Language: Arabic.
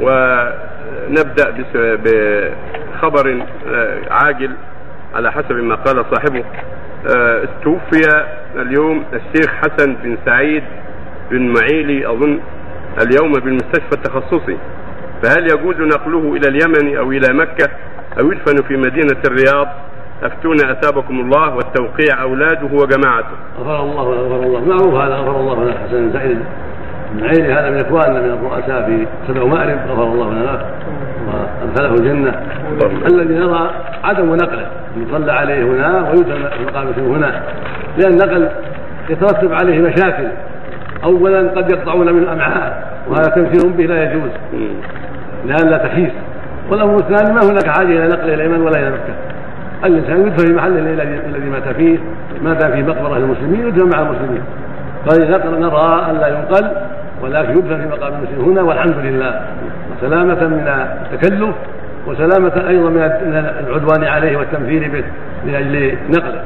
ونبدأ بخبر آه، عاجل على حسب ما قال صاحبه. آه، توفي اليوم الشيخ حسن بن سعيد بن معيلي أظن اليوم بالمستشفى التخصصي. فهل يجوز نقله إلى اليمن أو إلى مكة أو يدفن في مدينة الرياض؟ أفتونا أثابكم الله والتوقيع أولاده وجماعته. غفر الله غفر الله. معروف هذا؟ غفر الله حسن سعيد. بن عيني هذا من اخواننا من الرؤساء في سبع مأرب غفر الله لنا وأدخله الجنة. الذي نرى عدم نقله يصلى عليه هنا في مقامته هنا لأن النقل يترتب عليه مشاكل. اولا قد يقطعون من الامعاء وهذا تمثيل به لا يجوز. لأن لا تحيس والأمر الثاني ما هناك حاجة إلى نقل إلى اليمن ولا إلى مكة. الإنسان يدفن في محله الذي مات فيه مات في مقبرة المسلمين يدفن مع المسلمين. فنقل نرى أن لا ينقل ولكن يدفن في مقام المسلمين. هنا والحمد لله. سلامة من التكلف وسلامة أيضا من العدوان عليه والتمثيل به من أجل نقله.